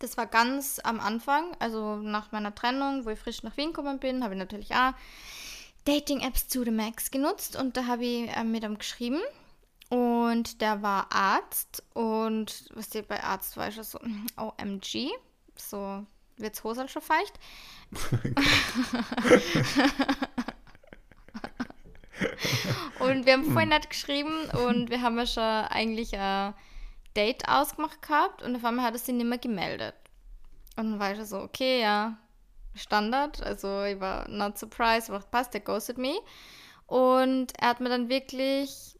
Das war ganz am Anfang, also nach meiner Trennung, wo ich frisch nach Wien gekommen bin, habe ich natürlich auch Dating-Apps zu the Max genutzt und da habe ich äh, mit ihm geschrieben und der war Arzt und was steht bei Arzt war ich schon so OMG, so wird's Hose halt schon feucht. und wir haben voll nett geschrieben und wir haben ja schon eigentlich ein Date ausgemacht gehabt und auf einmal hat er sich nicht mehr gemeldet. Und dann war ich so, okay, ja, Standard. Also ich war not surprised, aber passt, der ghosted me. Und er hat mir dann wirklich,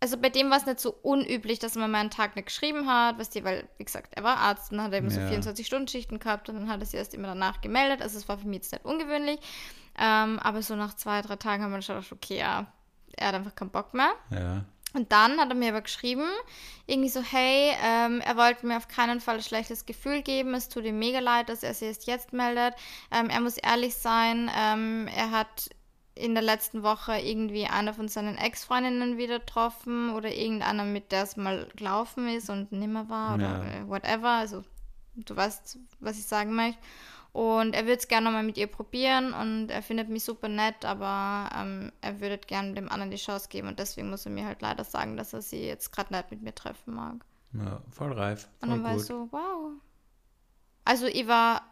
also bei dem war es nicht so unüblich, dass er mir mal einen Tag nicht geschrieben hat, weißt du, weil, wie gesagt, er war Arzt, dann hat er immer so Ja. 24-Stunden-Schichten gehabt und dann hat er sich erst immer danach gemeldet. Also es war für mich jetzt nicht ungewöhnlich. Ähm, aber so nach zwei, drei Tagen haben wir schon gedacht, okay, ja, er hat einfach keinen Bock mehr. Ja. Und dann hat er mir aber geschrieben, irgendwie so, hey, ähm, er wollte mir auf keinen Fall ein schlechtes Gefühl geben. Es tut ihm mega leid, dass er sich erst jetzt meldet. Ähm, er muss ehrlich sein. Ähm, er hat in der letzten Woche irgendwie eine von seinen Ex-Freundinnen wieder getroffen oder irgendeiner, mit der es mal gelaufen ist und nimmer war oder Ja. äh, whatever. Also du weißt, was ich sagen möchte. Und er würde es gerne nochmal mit ihr probieren und er findet mich super nett, aber ähm, er würde gerne dem anderen die Chance geben und deswegen muss er mir halt leider sagen, dass er sie jetzt gerade nicht mit mir treffen mag. ja voll reif. Und Voll dann war ich so, wow. Also ich war,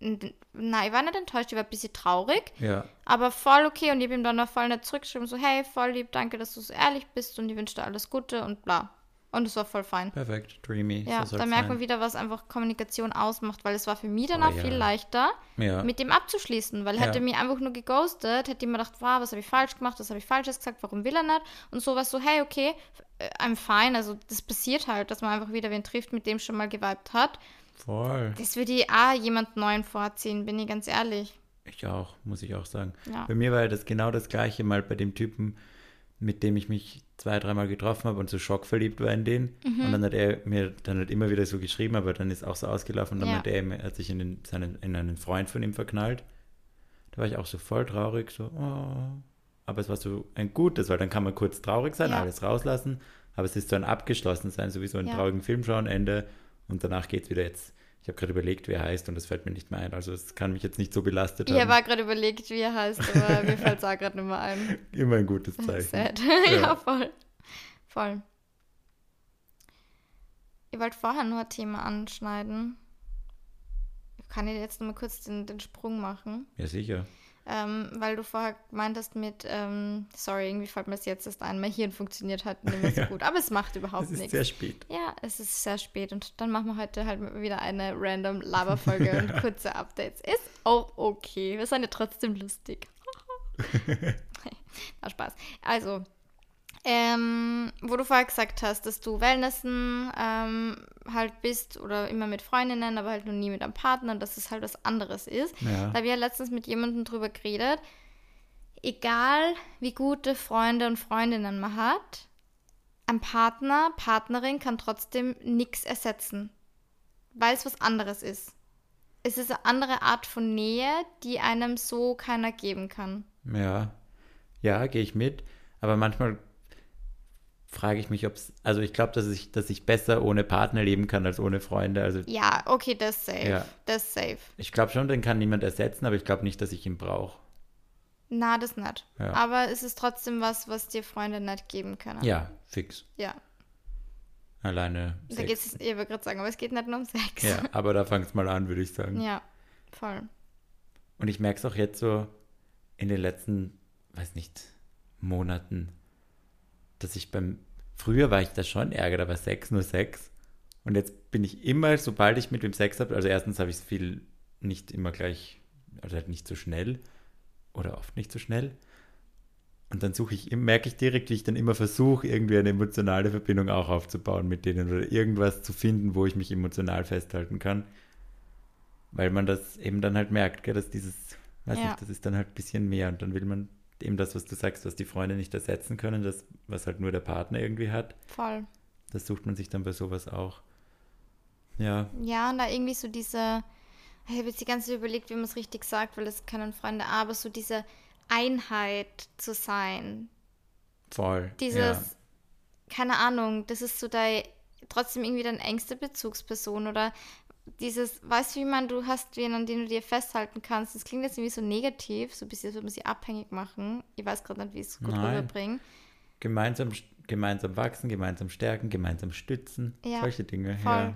nein, ich war nicht enttäuscht, ich war ein bisschen traurig, Ja. aber voll okay und ich habe ihm dann auch voll nett zurückgeschrieben, so hey, voll lieb, danke, dass du so ehrlich bist und ich wünsche dir alles Gute und bla. Und es war voll fein. Perfekt. Dreamy. Ja, da merkt man wieder, was einfach Kommunikation ausmacht, weil es war für mich dann Oh, ja. viel leichter, Ja. mit dem abzuschließen, weil Ja. hätte mich einfach nur geghostet, hätte ich mir gedacht, wow, was habe ich falsch gemacht, was habe ich falsches gesagt, warum will er nicht? Und sowas so, hey, okay, äh, I'm fine, also das passiert halt, dass man einfach wieder wen trifft, mit dem schon mal geweibt hat. Voll. Das würde ich auch jemand Neuen vorziehen, bin ich ganz ehrlich. Ich auch, muss ich auch sagen. Ja. Bei mir war ja das genau das gleiche mal bei dem Typen, mit dem ich mich zwei, dreimal getroffen habe und so schockverliebt war in den. Mhm. Und dann hat er mir dann halt immer wieder so geschrieben, aber dann ist auch so ausgelaufen und dann Ja. meinte er, hat sich in, den, seinen, in einen Freund von ihm verknallt. Da war ich auch so voll traurig, so, oh. Aber es war so ein gutes, weil dann kann man kurz traurig sein, Ja. alles rauslassen, aber es ist so ein abgeschlossen sein, so wie so einen Ja. traurigen Film schauen, Ende. Und danach geht es wieder jetzt. Ich habe gerade überlegt, wie er heißt und das fällt mir nicht mehr ein. Also es kann mich jetzt nicht so belastet Ich haben. habe auch gerade überlegt, wie er heißt, aber mir fällt es auch gerade nicht mehr ein. Immer ein gutes Zeichen. Sad. Ja. ja, voll. Voll. Ich wollte vorher nur ein Thema anschneiden. Kann ich jetzt noch mal kurz den, den Sprung machen? Ja, sicher. Ähm, weil du vorher meintest mit, ähm, sorry, irgendwie fällt mir das jetzt erst ein, mein Hirn funktioniert halt nicht mehr so Ja. gut, aber es macht überhaupt Es ist nichts. sehr spät. Ja, es ist sehr spät und dann machen wir heute halt wieder eine random Laberfolge und kurze Updates. Ist auch okay. Wir sind ja trotzdem lustig. Na, Spaß. Also, ähm, wo du vorher gesagt hast, dass du Wellnessen ähm, halt bist oder immer mit Freundinnen, aber halt noch nie mit einem Partner und dass es halt was anderes ist. Ja. Da habe ich ja letztens mit jemandem drüber geredet. Egal wie gute Freunde und Freundinnen man hat, ein Partner, Partnerin kann trotzdem nichts ersetzen, weil es was anderes ist. Es ist eine andere Art von Nähe, die einem so keiner geben kann. Ja, ja, gehe ich mit. Aber manchmal frage ich mich, ob es, also ich glaube, dass ich, dass ich besser ohne Partner leben kann als ohne Freunde. Also Ja, okay, das ist safe. Ja. Das safe. ich glaube schon, den kann niemand ersetzen, aber ich glaube nicht, dass ich ihn brauche. Na, das nicht. Ja. Aber es ist trotzdem was, was dir Freunde nicht geben können. Ja, fix. Ja. Alleine. Da Sex. geht's, ich wollte gerade sagen, aber es geht nicht nur um Sex. Ja, aber da fangst mal an, würde ich sagen. Ja, voll. Und ich merke es auch jetzt so in den letzten, weiß nicht, Monaten, dass ich beim, früher war ich da schon ärger, da war Sex nur Sex. Und jetzt bin ich immer, sobald ich mit wem Sex habe, also erstens habe ich es viel nicht immer gleich, also halt nicht so schnell oder oft nicht so schnell. Und dann suche ich, merke ich direkt, wie ich dann immer versuche, irgendwie eine emotionale Verbindung auch aufzubauen mit denen oder irgendwas zu finden, wo ich mich emotional festhalten kann. Weil man das eben dann halt merkt, gell, dass dieses, weiß Ja. nicht, das ist dann halt ein bisschen mehr und dann will man eben das, was du sagst, was die Freunde nicht ersetzen können, das, was halt nur der Partner irgendwie hat, Voll. das sucht man sich dann bei sowas auch. Ja, Ja, und da irgendwie so diese, ich habe jetzt die ganze Zeit überlegt, wie man es richtig sagt, weil das können Freunde, aber so diese Einheit zu sein. voll. Dieses, ja. keine Ahnung, das ist so dein, trotzdem irgendwie deine engste Bezugsperson oder dieses, weißt du, wie man, du hast wen, an den du dir festhalten kannst. Das klingt jetzt irgendwie so negativ, so ein bisschen, als würde man sie abhängig machen. Ich weiß gerade nicht, wie ich es gut Nein. rüberbringe. Gemeinsam, gemeinsam wachsen, gemeinsam stärken, gemeinsam stützen, Ja, solche Dinge. voll. Ja.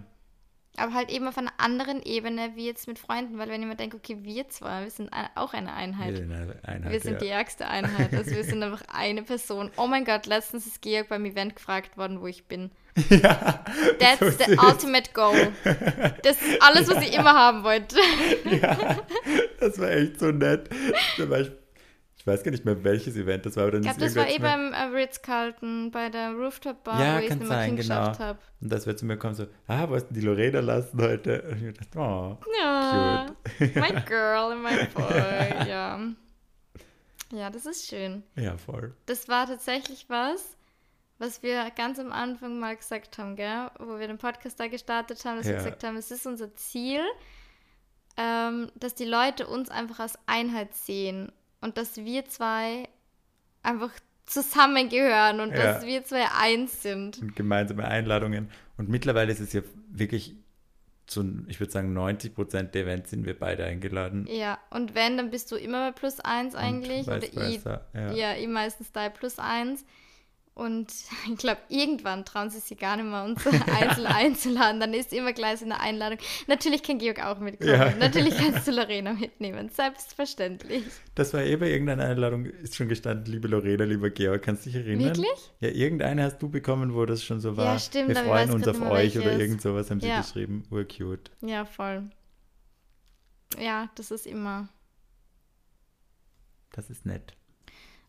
Aber halt eben auf einer anderen Ebene wie jetzt mit Freunden, weil wenn ich mir denke, okay, wir zwei, wir sind auch eine Einheit. Wir sind eine Einheit, Wir sind ja. die ärgste Einheit. Also wir sind einfach eine Person. Oh mein Gott, letztens ist Georg beim Event gefragt worden, wo ich bin. ja, That's so the ultimate goal. Das ist alles, was ich immer haben wollte. ja, das war echt so nett. Ich, ich weiß gar nicht mehr, welches Event das war. Aber dann Ich ist glaube, das war eh beim äh, Ritz-Carlton, bei der Rooftop-Bar, Ja, wo ich es sein, hingeschafft genau. habe. Und das wird zu mir kommen so, ah, wo hast denn die Lorena lassen heute? Und ich dachte, oh, Ja, cute. my girl and my boy, ja. Ja, das ist schön. ja, voll. Das war tatsächlich was, was wir ganz am Anfang mal gesagt haben, gell? wo wir den Podcast da gestartet haben, dass wir Ja. gesagt haben, es ist unser Ziel, ähm, dass die Leute uns einfach als Einheit sehen und dass wir zwei einfach zusammengehören und Ja. dass wir zwei eins sind. Und gemeinsame Einladungen. Und mittlerweile ist es ja wirklich zu, ich würde sagen, 90 Prozent der Events sind wir beide eingeladen. Ja, und wenn, dann bist du immer bei plus eins eigentlich oder ich, ja. ja. ich meistens da plus eins. Und ich glaube, irgendwann trauen sie sich gar nicht mehr, uns einzeln einzuladen. Dann ist immer gleich so eine Einladung. Natürlich kann Georg auch mitkommen. Ja. Natürlich kannst du Lorena mitnehmen. Selbstverständlich. Das war eh bei irgendeiner Einladung, ist schon gestanden, liebe Lorena, lieber Georg, kannst du dich erinnern? Wirklich? Ja, irgendeine hast du bekommen, wo das schon so war. Ja, stimmt, Wir freuen uns auf euch oder welches. irgend sowas haben sie Ja. geschrieben. Urcute. Ja, voll. Ja, das ist immer. Das ist nett.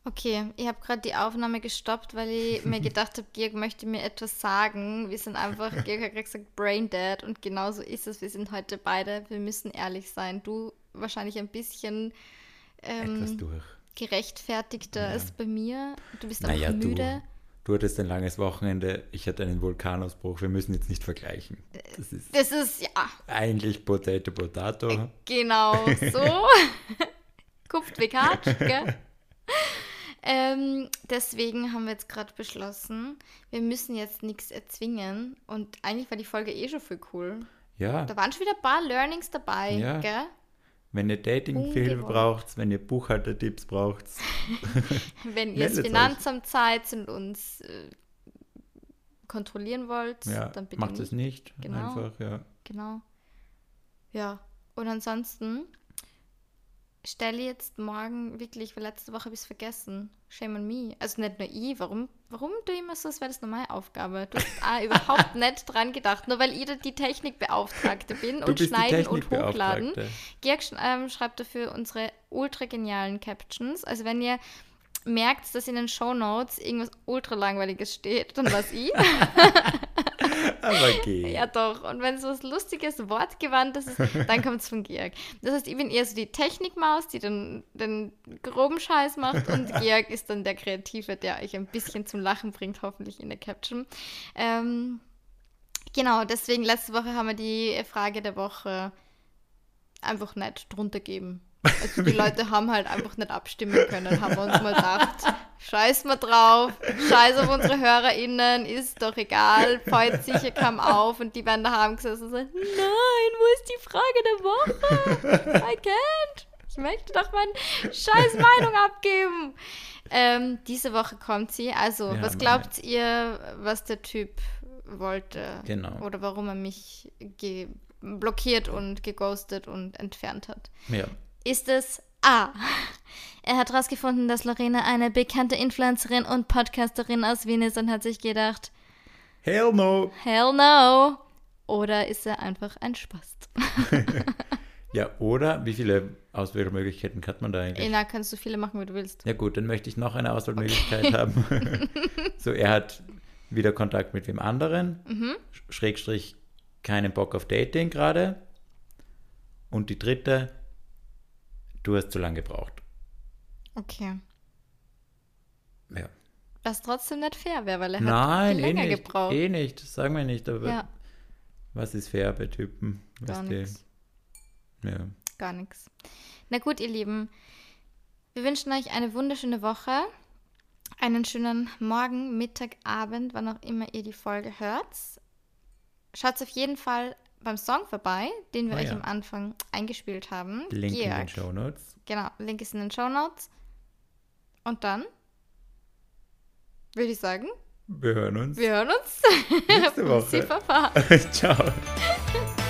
Okay, ich habe gerade die Aufnahme gestoppt, weil ich mir gedacht habe, Georg möchte mir etwas sagen. Wir sind einfach, Georg hat gerade gesagt, brain dead und genauso ist es. Wir sind heute beide, wir müssen ehrlich sein. Du wahrscheinlich ein bisschen Etwas ähm, durch. gerechtfertigter Ja. als bei mir. Du bist Naja, einfach du, müde. du hattest ein langes Wochenende, ich hatte einen Vulkanausbruch. Wir müssen jetzt nicht vergleichen. Das ist Das ist, ja, eigentlich Potato Potato. genau so. Kupft wie Katsch, gell? Ähm, deswegen haben wir jetzt gerade beschlossen, wir müssen jetzt nichts erzwingen. Und eigentlich war die Folge eh schon voll cool. Ja, Da waren schon wieder ein paar Learnings dabei, Ja. gell? wenn ihr Dating-Hilfe braucht, wenn ihr Buchhaltertipps braucht, Wenn ihr das. Finanzamt seid und uns äh, kontrollieren wollt, ja, dann bitte macht nicht. es nicht. Genau. Einfach, ja. Genau. Ja. Und ansonsten stelle jetzt morgen wirklich, weil letzte Woche habe ich es vergessen. Shame on me. Also nicht nur ich. Warum, warum du immer so, als wäre das eine Aufgabe? Du hast auch überhaupt nicht dran gedacht. Nur weil ich da die Technikbeauftragte bin und schneiden und hochladen. Georg ähm, schreibt dafür unsere ultra genialen Captions. Also wenn ihr merkt, dass in den Shownotes irgendwas ultra langweiliges steht, dann war's ich. Aber geh. Ja, doch. Und wenn so was lustiges, wortgewandtes ist, dann kommt es von Georg. Das heißt, ich bin eher so die Technikmaus, die den, den groben Scheiß macht und Georg ist dann der Kreative, der euch ein bisschen zum Lachen bringt, hoffentlich in der Caption. Ähm, genau, deswegen letzte Woche haben wir die Frage der Woche einfach nicht drunter gegeben. Also die Leute haben halt einfach nicht abstimmen können, haben wir uns mal gedacht, scheiß mal drauf, scheiß auf unsere HörerInnen, ist doch egal, freut sicher kam auf und die werden daheim gesessen und so, nein, wo ist die Frage der Woche? I can't. Ich möchte doch meine scheiß Meinung abgeben. Ähm, diese Woche kommt sie. Also, Wir was glaubt ihr, was der Typ wollte? Genau. Oder warum er mich blockiert und geghostet und entfernt hat? Ja. Ist es A. Er hat herausgefunden, dass Lorena eine bekannte Influencerin und Podcasterin aus Wien ist und hat sich gedacht, Hell no. hell no. Oder ist er einfach ein Spast? Ja, oder wie viele Auswahlmöglichkeiten hat man da eigentlich? Na, kannst du viele machen, wie du willst. Ja gut, dann möchte ich noch eine Auswahlmöglichkeit haben. so, er hat wieder Kontakt mit wem anderen, Mhm. Sch- Schrägstrich keinen Bock auf Dating gerade. Und die dritte, du hast zu lange gebraucht. Okay. Ja. Was trotzdem nicht fair wäre, weil er hat Nein, viel eh länger nicht. gebraucht. Eh nicht, das sagen wir nicht, aber ja, was ist fair bei Typen? gar nichts. Ja. Gar nichts. Na gut, ihr Lieben. Wir wünschen euch eine wunderschöne Woche. Einen schönen Morgen, Mittag, Abend, wann auch immer ihr die Folge hört. Schaut auf jeden Fall beim Song vorbei, den wir Oh euch ja. am Anfang eingespielt haben. Link in den Georg. Show Notes. Genau, Link ist in den Show Notes. Und dann würde ich sagen, Wir hören uns wir hören uns. nächste Woche. Ciao.